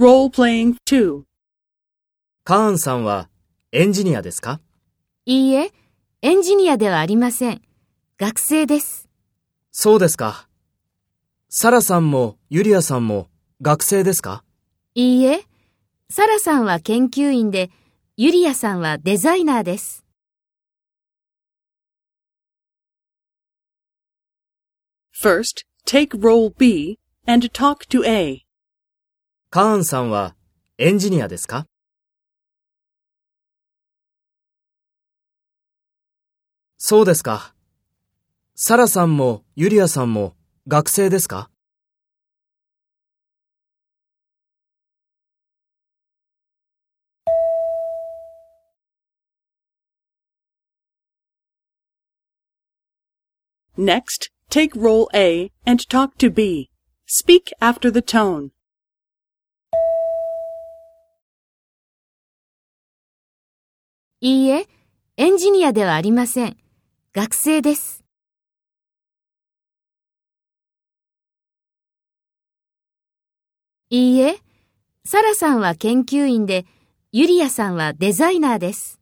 Role-playing 2. カーンさんはエンジニアですか？いいえ、エンジニアではありません。学生です。そうですか。サラさんもユリアさんも学生ですか？いいえ、サラさんは研究員で、ユリアさんはデザイナーです。First, take role B and talk to A. カーンさんはエンジニアですかそうですか。サラさんもユリアさんも学生ですか Next, take role A and talk to B. Speak after the tone. いいえ、エンジニアではありません。学生です。いいえ、サラさんは研究員で、ユリアさんはデザイナーです。